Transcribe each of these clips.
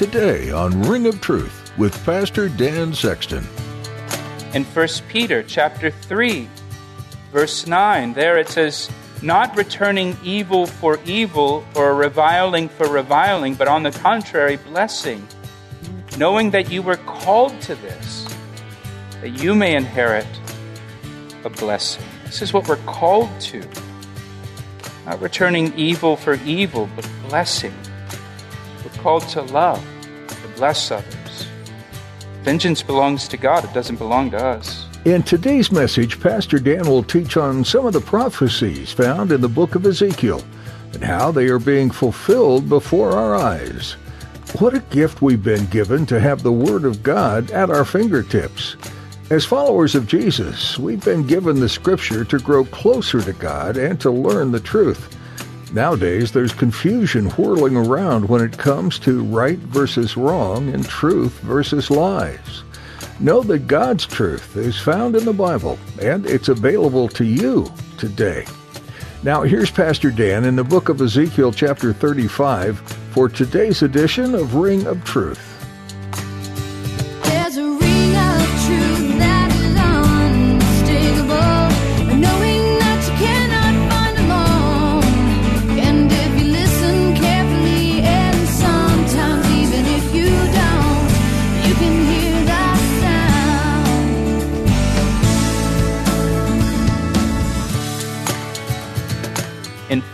Today on Ring of Truth with Pastor Dan Sexton. In 1 Peter chapter 3, verse 9, there it says, Not returning evil for evil or reviling for reviling, but on the contrary, blessing, knowing that you were called to this, that you may inherit a blessing. This is what we're called to. Not returning evil for evil, but blessing. Called to love, to bless others. Vengeance belongs to God, it doesn't belong to us. In today's message, Pastor Dan will teach on some of the prophecies found in the book of Ezekiel and how they are being fulfilled before our eyes. What a gift we've been given to have the Word of God at our fingertips. As followers of Jesus, we've been given the Scripture to grow closer to God and to learn the truth. Nowadays, there's confusion whirling around when it comes to right versus wrong and truth versus lies. Know that God's truth is found in the Bible, and it's available to you today. Now, here's Pastor Dan in the book of Ezekiel, chapter 35, for today's edition of Ring of Truth.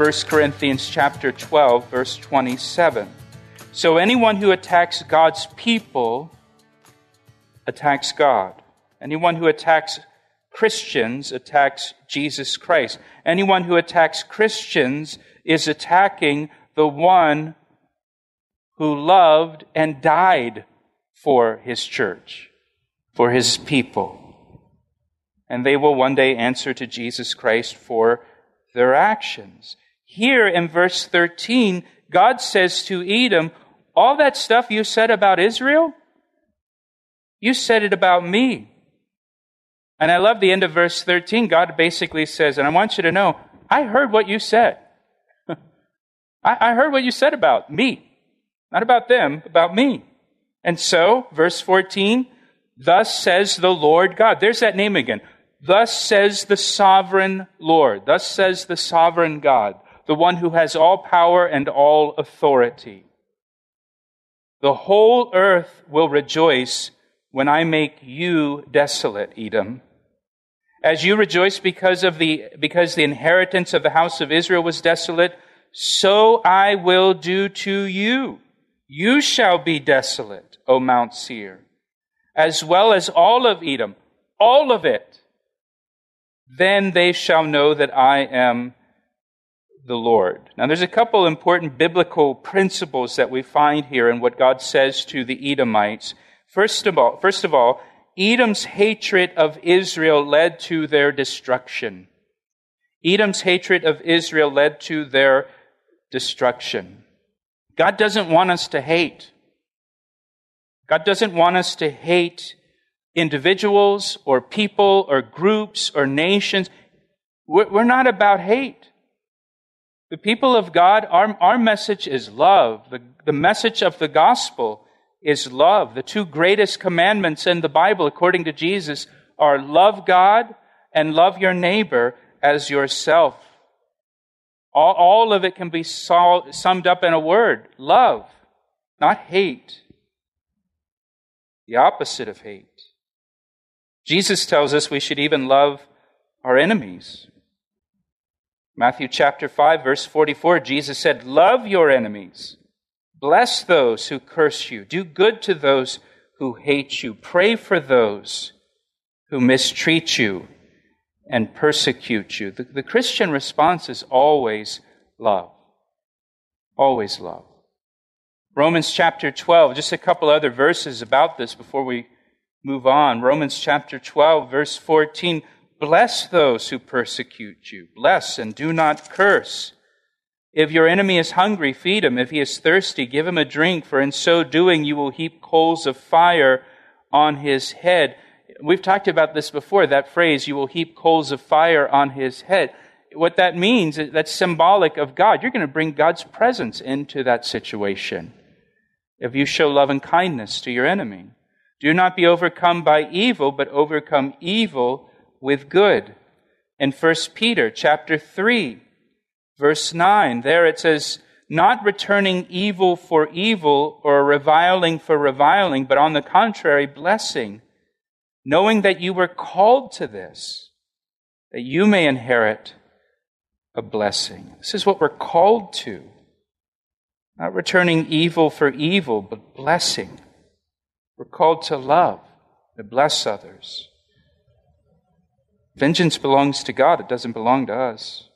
1 Corinthians chapter 12 verse 27. So anyone who attacks God's people attacks God. Anyone who attacks Christians attacks Jesus Christ. Anyone who attacks Christians is attacking the one who loved and died for his church, for his people. And they will one day answer to Jesus Christ for their actions. Here in verse 13, God says to Edom, All that stuff you said about Israel, you said it about me. And I love the end of verse 13. God basically says, and I want you to know, I heard what you said. I, I heard what you said about me. Not about them, about me. And so, verse 14, thus says the Lord God. There's that name again. Thus says the sovereign Lord. Thus says the sovereign God, the one who has all power and all authority. The whole earth will rejoice when I make you desolate, Edom. As you rejoice because of the, because the inheritance of the house of Israel was desolate, so I will do to you. You shall be desolate, O Mount Seir, as well as all of Edom, all of it. Then they shall know that I am the Lord. Now, there's a couple important biblical principles that we find here in what God says to the Edomites. First of all, first of all, Edom's hatred of Israel led to their destruction. Edom's hatred of Israel led to their destruction. God doesn't want us to hate. God doesn't want us to hate individuals or people or groups or nations. We're not about hate. The people of God, our, our message is love. The, the message of the gospel is love. The two greatest commandments in the Bible, according to Jesus, are love God and love your neighbor as yourself. All, all of it can be sol- summed up in a word love, not hate. The opposite of hate. Jesus tells us we should even love our enemies. Matthew chapter 5, verse 44, Jesus said, Love your enemies. Bless those who curse you. Do good to those who hate you. Pray for those who mistreat you and persecute you. The, the Christian response is always love. Always love. Romans chapter 12, just a couple other verses about this before we move on. Romans chapter 12, verse 14. Bless those who persecute you. Bless and do not curse. If your enemy is hungry, feed him. If he is thirsty, give him a drink, for in so doing you will heap coals of fire on his head. We've talked about this before, that phrase, you will heap coals of fire on his head. What that means, that's symbolic of God. You're going to bring God's presence into that situation. If you show love and kindness to your enemy, do not be overcome by evil, but overcome evil with good. In 1 Peter chapter 3, verse 9, there it says, not returning evil for evil or reviling for reviling, but on the contrary, blessing, knowing that you were called to this, that you may inherit a blessing. This is what we're called to. Not returning evil for evil, but blessing. We're called to love, to bless others. Vengeance belongs to God, it doesn't belong to us.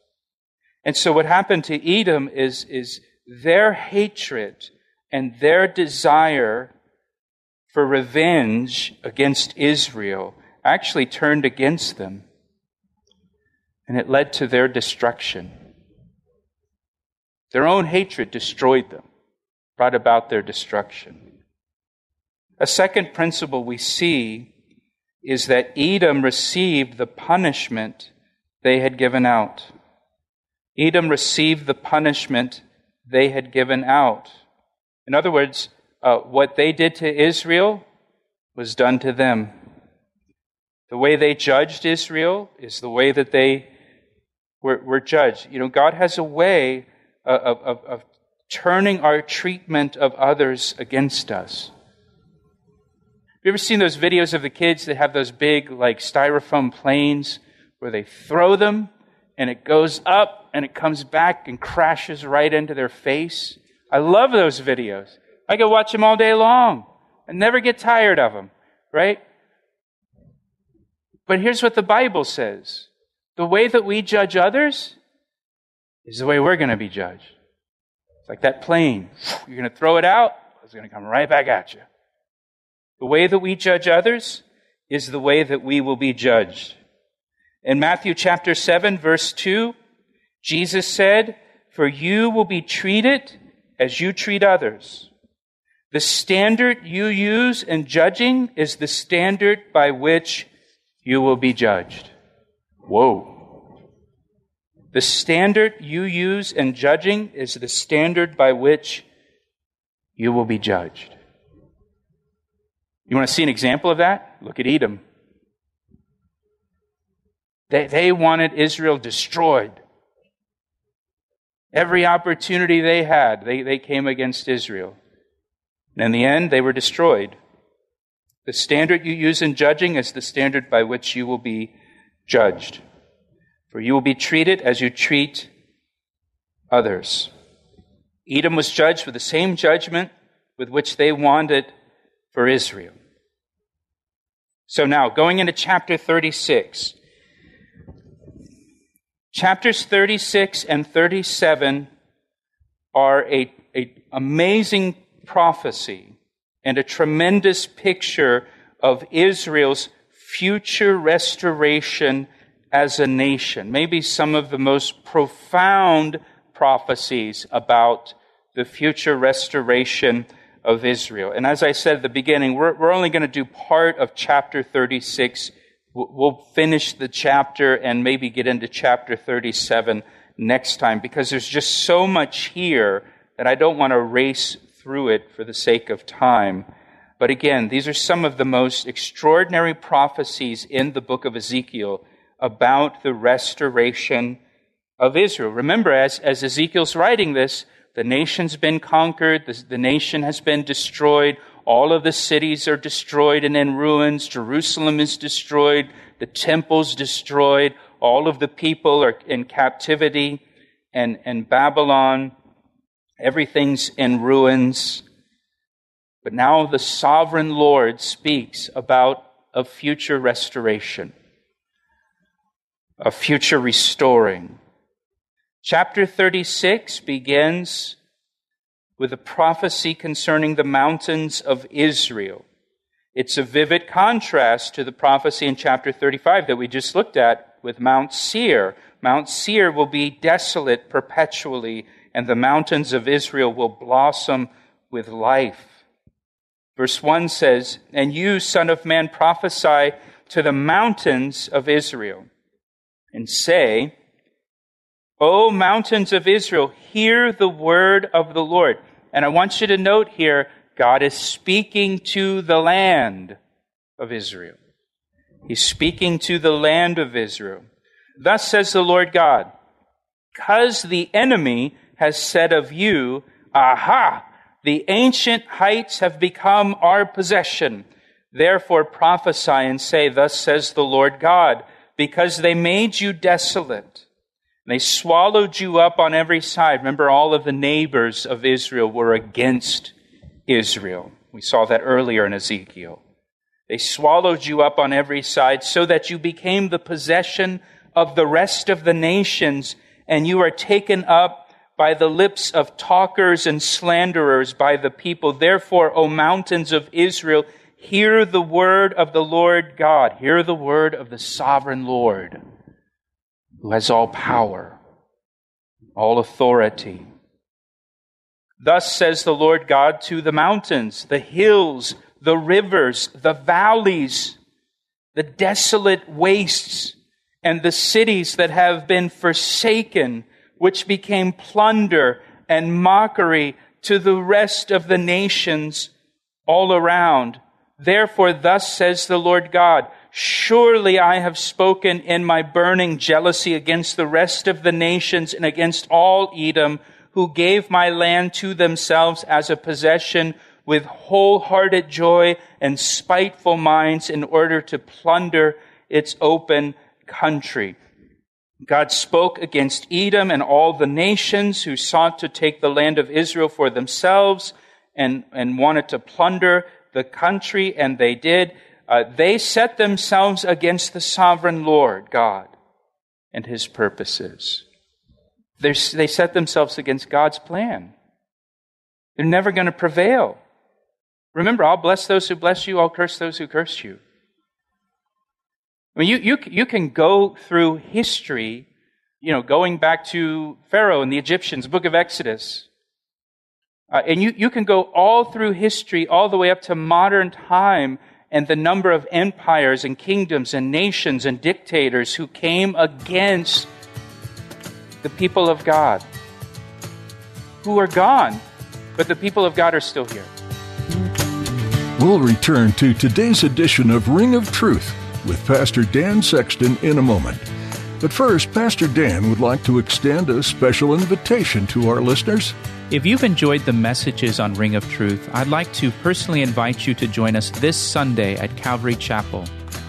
And so what happened to Edom is, is their hatred and their desire for revenge against Israel actually turned against them. And it led to their destruction. Their own hatred destroyed them, brought about their destruction. A second principle we see is that Edom received the punishment they had given out. Edom received the punishment they had given out. In other words, uh, what they did to Israel was done to them. The way they judged Israel is the way that they were, were judged. You know, God has a way of, of, of turning our treatment of others against us. Have you ever seen those videos of the kids that have those big, like, styrofoam planes where they throw them and it goes up and it comes back and crashes right into their face? I love those videos. I could watch them all day long and never get tired of them, right? But here's what the Bible says the way that we judge others is the way we're going to be judged. It's like that plane. You're going to throw it out, it's going to come right back at you. The way that we judge others is the way that we will be judged. In Matthew chapter 7, verse 2, Jesus said, For you will be treated as you treat others. The standard you use in judging is the standard by which you will be judged. Whoa. The standard you use in judging is the standard by which you will be judged. You want to see an example of that? Look at Edom. They, they wanted Israel destroyed. Every opportunity they had, they, they came against Israel. And in the end, they were destroyed. The standard you use in judging is the standard by which you will be judged. For you will be treated as you treat others. Edom was judged with the same judgment with which they wanted for Israel. So now, going into chapter 36. Chapters 36 and 37 are a, a amazing prophecy and a tremendous picture of Israel's future restoration as a nation. Maybe some of the most profound prophecies about the future restoration of Israel. And as I said at the beginning, we're, we're only going to do part of chapter 36. We'll finish the chapter and maybe get into chapter 37 next time because there's just so much here that I don't want to race through it for the sake of time. But again, these are some of the most extraordinary prophecies in the book of Ezekiel about the restoration of Israel. Remember, as, as Ezekiel's writing this, the nation's been conquered, the, the nation has been destroyed, all of the cities are destroyed and in ruins, Jerusalem is destroyed, the temple's destroyed, all of the people are in captivity, and, and Babylon, everything's in ruins. But now the sovereign Lord speaks about a future restoration, a future restoring. Chapter 36 begins with a prophecy concerning the mountains of Israel. It's a vivid contrast to the prophecy in chapter 35 that we just looked at with Mount Seir. Mount Seir will be desolate perpetually, and the mountains of Israel will blossom with life. Verse 1 says, And you, Son of Man, prophesy to the mountains of Israel, and say, O mountains of Israel, hear the word of the Lord. And I want you to note here, God is speaking to the land of Israel. He's speaking to the land of Israel. Thus says the Lord God, because the enemy has said of you, Aha, the ancient heights have become our possession. Therefore prophesy and say, Thus says the Lord God, because they made you desolate they swallowed you up on every side. Remember, all of the neighbors of Israel were against Israel. We saw that earlier in Ezekiel. They swallowed you up on every side so that you became the possession of the rest of the nations, and you are taken up by the lips of talkers and slanderers by the people. Therefore, O mountains of Israel, hear the word of the Lord God. Hear the word of the sovereign Lord who has all power, all authority. Thus says the Lord God to the mountains, the hills, the rivers, the valleys, the desolate wastes, and the cities that have been forsaken, which became plunder and mockery to the rest of the nations all around. Therefore, thus says the Lord God, Surely I have spoken in my burning jealousy against the rest of the nations and against all Edom, who gave my land to themselves as a possession with wholehearted joy and spiteful minds in order to plunder its open country. God spoke against Edom and all the nations who sought to take the land of Israel for themselves and, and wanted to plunder the country, and they did. Uh, they set themselves against the sovereign Lord God and his purposes. They're, they set themselves against God's plan. They're never going to prevail. Remember, I'll bless those who bless you, I'll curse those who curse you. I mean, you, you, you can go through history, you know, going back to Pharaoh and the Egyptians, book of Exodus. Uh, and you, you can go all through history, all the way up to modern time, and the number of empires and kingdoms and nations and dictators who came against the people of God, who are gone, but the people of God are still here. We'll return to today's edition of Ring of Truth with Pastor Dan Sexton in a moment. But first, Pastor Dan would like to extend a special invitation to our listeners. If you've enjoyed the messages on Ring of Truth, I'd like to personally invite you to join us this Sunday at Calvary Chapel.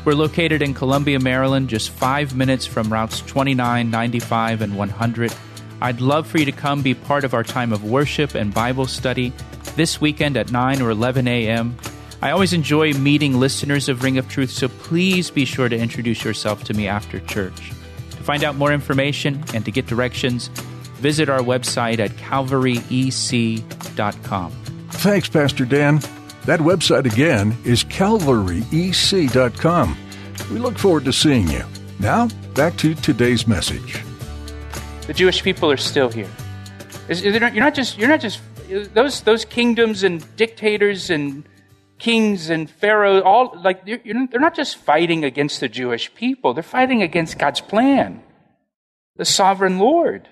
We're located in Columbia, Maryland, just five minutes from routes 29, 95, and 100. I'd love for you to come be part of our time of worship and Bible study this weekend at 9 or 11 a.m. I always enjoy meeting listeners of Ring of Truth, so please be sure to introduce yourself to me after church. To find out more information and to get directions, visit our website at calvaryec.com. Thanks, Pastor Dan. That website again is calvaryec.com. We look forward to seeing you. Now, back to today's message. The Jewish people are still here. You're not just, you're not just those, those kingdoms and dictators and kings and pharaohs, all like they're not just fighting against the Jewish people, they're fighting against God's plan, the sovereign Lord.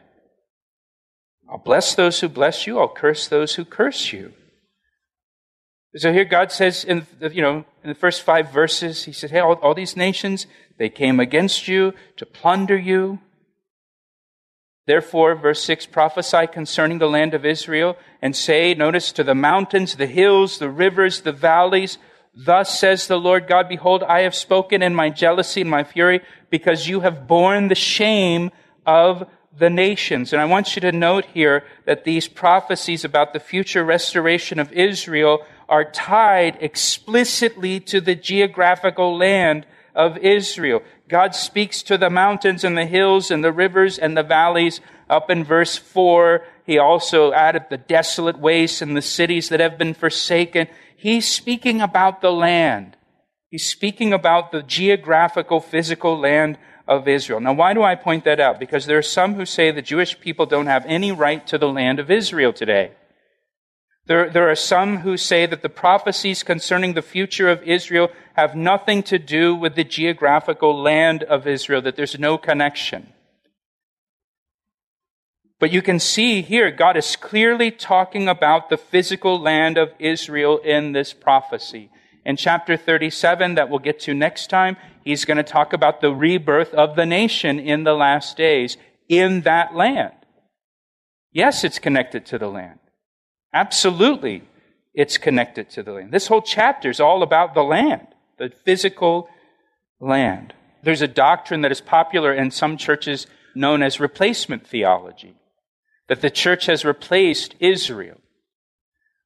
I'll bless those who bless you. I'll curse those who curse you. So here God says in the, you know in the first five verses, He said, "Hey, all, all these nations they came against you to plunder you." Therefore, verse 6 prophesy concerning the land of Israel and say, notice, to the mountains, the hills, the rivers, the valleys, Thus says the Lord God, Behold, I have spoken in my jealousy and my fury, because you have borne the shame of the nations. And I want you to note here that these prophecies about the future restoration of Israel are tied explicitly to the geographical land of Israel. God speaks to the mountains and the hills and the rivers and the valleys up in verse 4. He also added the desolate wastes and the cities that have been forsaken. He's speaking about the land. He's speaking about the geographical, physical land of Israel. Now, why do I point that out? Because there are some who say the Jewish people don't have any right to the land of Israel today. There, there are some who say that the prophecies concerning the future of Israel have nothing to do with the geographical land of Israel, that there's no connection. But you can see here, God is clearly talking about the physical land of Israel in this prophecy. In chapter 37, that we'll get to next time, he's going to talk about the rebirth of the nation in the last days in that land. Yes, it's connected to the land. Absolutely, it's connected to the land. This whole chapter is all about the land, the physical land. There's a doctrine that is popular in some churches known as replacement theology, that the church has replaced Israel.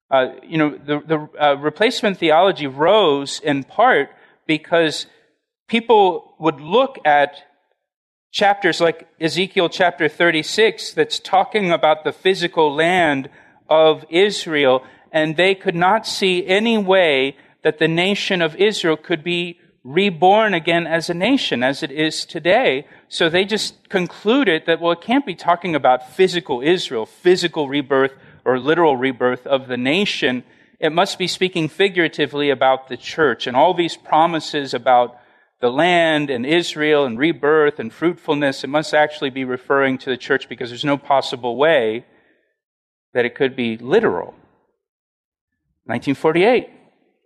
Uh, you know, the, the uh, replacement theology rose in part because people would look at chapters like Ezekiel chapter 36 that's talking about the physical land of Israel, and they could not see any way that the nation of Israel could be reborn again as a nation as it is today. So they just concluded that, well, it can't be talking about physical Israel, physical rebirth or literal rebirth of the nation. It must be speaking figuratively about the church and all these promises about the land and Israel and rebirth and fruitfulness. It must actually be referring to the church because there's no possible way that it could be literal. 1948,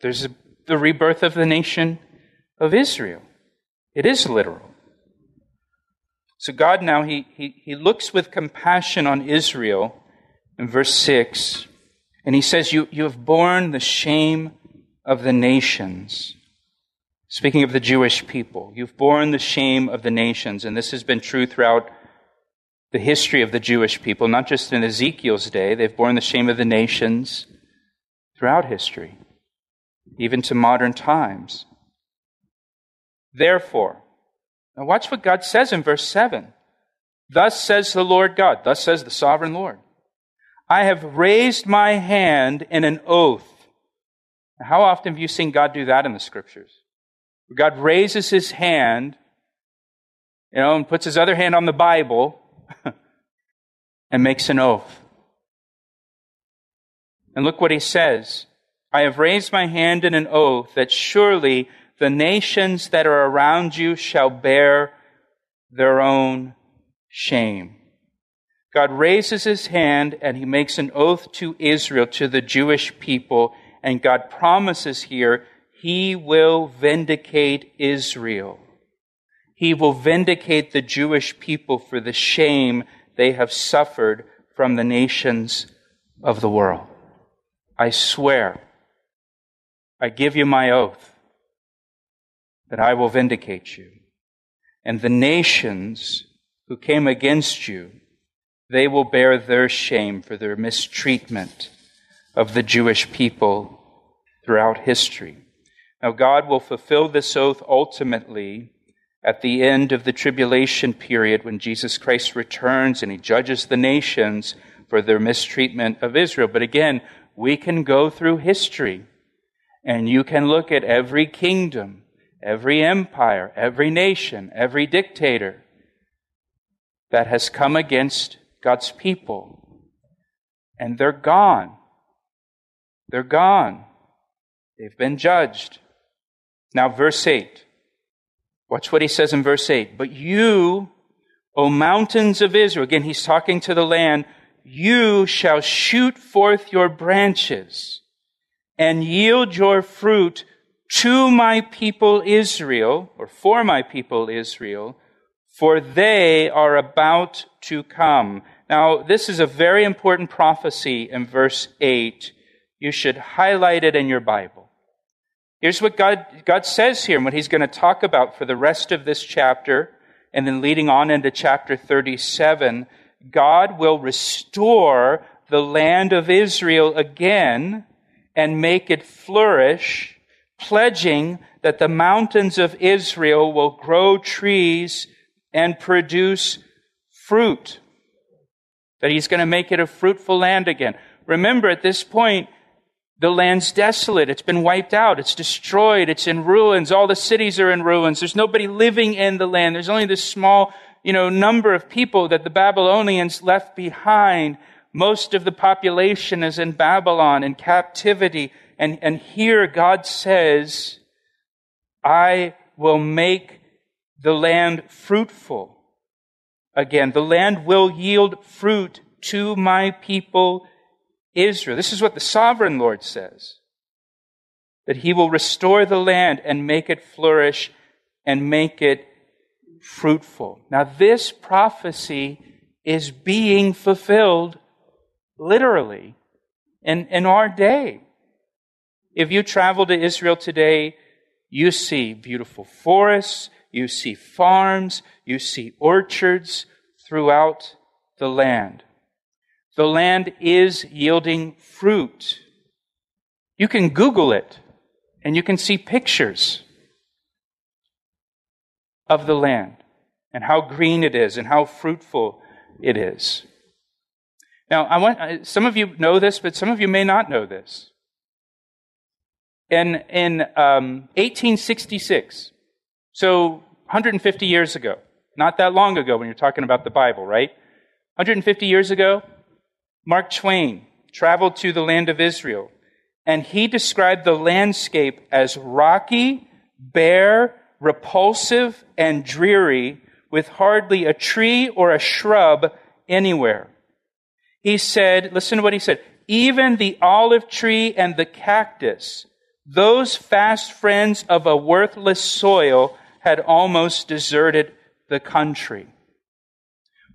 there's a, the rebirth of the nation of Israel. It is literal. So God now, he, he, he looks with compassion on Israel in verse 6, and he says, you, you have borne the shame of the nations. Speaking of the Jewish people, you've borne the shame of the nations, and this has been true throughout the history of the Jewish people, not just in Ezekiel's day. They've borne the shame of the nations throughout history, even to modern times. Therefore, now watch what God says in verse 7. Thus says the Lord God, thus says the sovereign Lord, I have raised my hand in an oath. How often have you seen God do that in the scriptures? God raises his hand, you know, and puts his other hand on the Bible and makes an oath. And look what he says. I have raised my hand in an oath that surely the nations that are around you shall bear their own shame. God raises his hand and he makes an oath to Israel, to the Jewish people, and God promises here he will vindicate Israel. He will vindicate the Jewish people for the shame they have suffered from the nations of the world. I swear, I give you my oath that I will vindicate you. And the nations who came against you, they will bear their shame for their mistreatment of the Jewish people throughout history. Now, God will fulfill this oath ultimately at the end of the tribulation period when Jesus Christ returns and he judges the nations for their mistreatment of Israel. But again, we can go through history and you can look at every kingdom, every empire, every nation, every dictator that has come against God's people. And they're gone. They're gone. They've been judged. Now, verse 8. Watch what he says in verse 8. But you, O mountains of Israel, again, he's talking to the land, you shall shoot forth your branches and yield your fruit to my people Israel, or for my people Israel, for they are about to come. Now, this is a very important prophecy in verse 8. You should highlight it in your Bible. Here's what God, God says here and what he's going to talk about for the rest of this chapter and then leading on into chapter 37. God will restore the land of Israel again and make it flourish, pledging that the mountains of Israel will grow trees and produce fruit. that he's going to make it a fruitful land again. Remember, at this point, the land's desolate. It's been wiped out. It's destroyed. It's in ruins. All the cities are in ruins. There's nobody living in the land. There's only this small, you know, number of people that the Babylonians left behind. Most of the population is in Babylon in captivity. And, and here God says, I will make the land fruitful again. The land will yield fruit to my people Israel. This is what the sovereign Lord says that he will restore the land and make it flourish and make it fruitful. Now, this prophecy is being fulfilled literally in, in our day. If you travel to Israel today, you see beautiful forests, you see farms, you see orchards throughout the land. The land is yielding fruit. You can Google it and you can see pictures of the land and how green it is and how fruitful it is. Now, I want, some of you know this, but some of you may not know this. In, in um, 1866, so 150 years ago, not that long ago when you're talking about the Bible, right? 150 years ago, Mark Twain traveled to the land of Israel, and he described the landscape as rocky, bare, repulsive, and dreary, with hardly a tree or a shrub anywhere. He said, listen to what he said, even the olive tree and the cactus, those fast friends of a worthless soil, had almost deserted the country.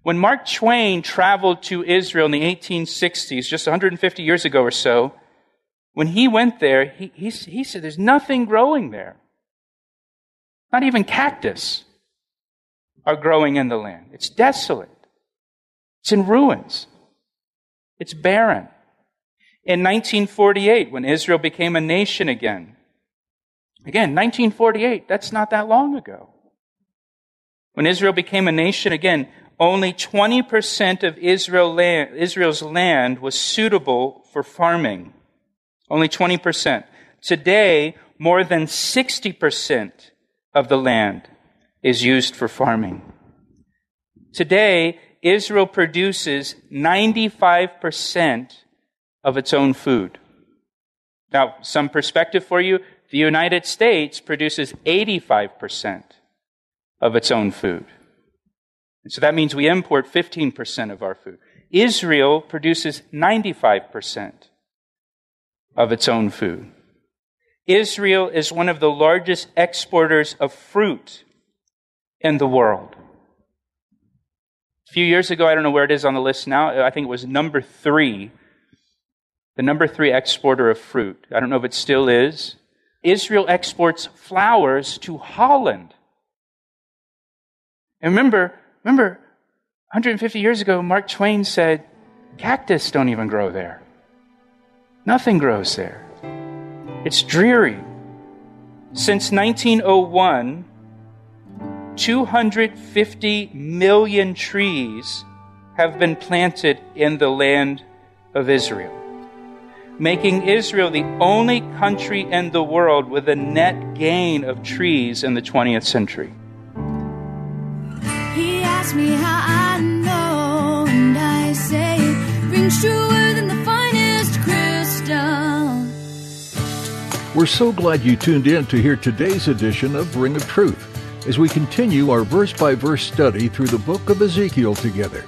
When Mark Twain traveled to Israel in the 1860s, just 150 years ago or so, when he went there, he, he, he said there's nothing growing there. Not even cactus are growing in the land. It's desolate. It's in ruins. It's barren. In 1948, when Israel became a nation again, again, 1948, that's not that long ago. When Israel became a nation again, only 20% of Israel land, Israel's land was suitable for farming. Only 20%. Today, more than 60% of the land is used for farming. Today, Israel produces 95% of its own food. Now, some perspective for you the United States produces 85% of its own food. And so that means we import 15% of our food. Israel produces 95% of its own food. Israel is one of the largest exporters of fruit in the world. A few years ago, I don't know where it is on the list now, I think it was number three, the number three exporter of fruit. I don't know if it still is. Israel exports flowers to Holland. And remember, Remember, 150 years ago, Mark Twain said, cactus don't even grow there. Nothing grows there. It's dreary. Since 1901, 250 million trees have been planted in the land of Israel, making Israel the only country in the world with a net gain of trees in the 20th century me how I know, and I say it rings truer than the finest crystal. We're so glad you tuned in to hear today's edition of Ring of Truth as we continue our verse by verse study through the book of Ezekiel together.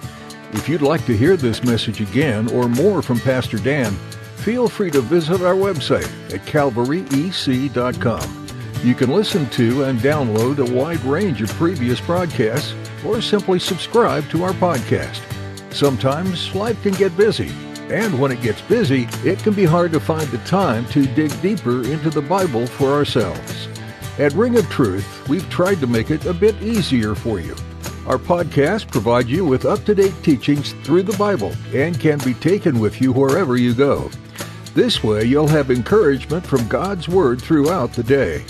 If you'd like to hear this message again or more from Pastor Dan, feel free to visit our website at calvaryec.com. You can listen to and download a wide range of previous broadcasts or simply subscribe to our podcast. Sometimes life can get busy, and when it gets busy, it can be hard to find the time to dig deeper into the Bible for ourselves. At Ring of Truth, we've tried to make it a bit easier for you. Our podcast provides you with up to date teachings through the Bible and can be taken with you wherever you go. This way, you'll have encouragement from God's Word throughout the day.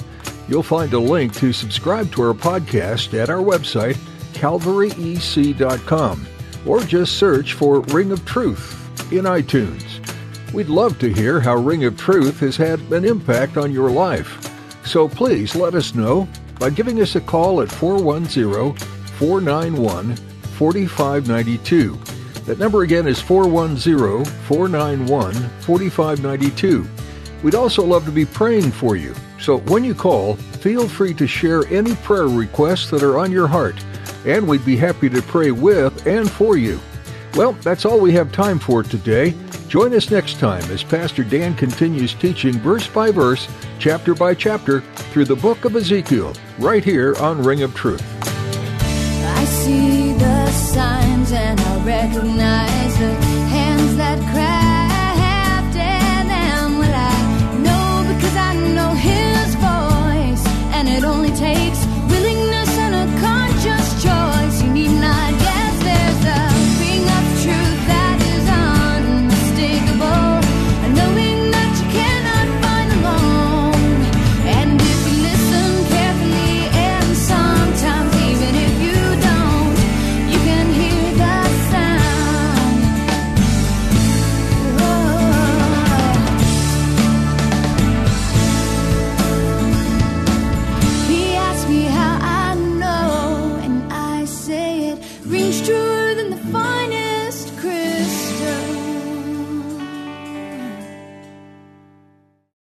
You'll find a link to subscribe to our podcast at our website calvaryec.com, or just search for Ring of Truth in iTunes. We'd love to hear how Ring of Truth has had an impact on your life. So please let us know by giving us a call at 410 491 4592. That number again is 410 491 4592. We'd also love to be praying for you. So when you call, feel free to share any prayer requests that are on your heart, and we'd be happy to pray with and for you. Well, that's all we have time for today. Join us next time as Pastor Dan continues teaching verse by verse, chapter by chapter, through the book of Ezekiel, right here on Ring of Truth. I see the signs and I recognize the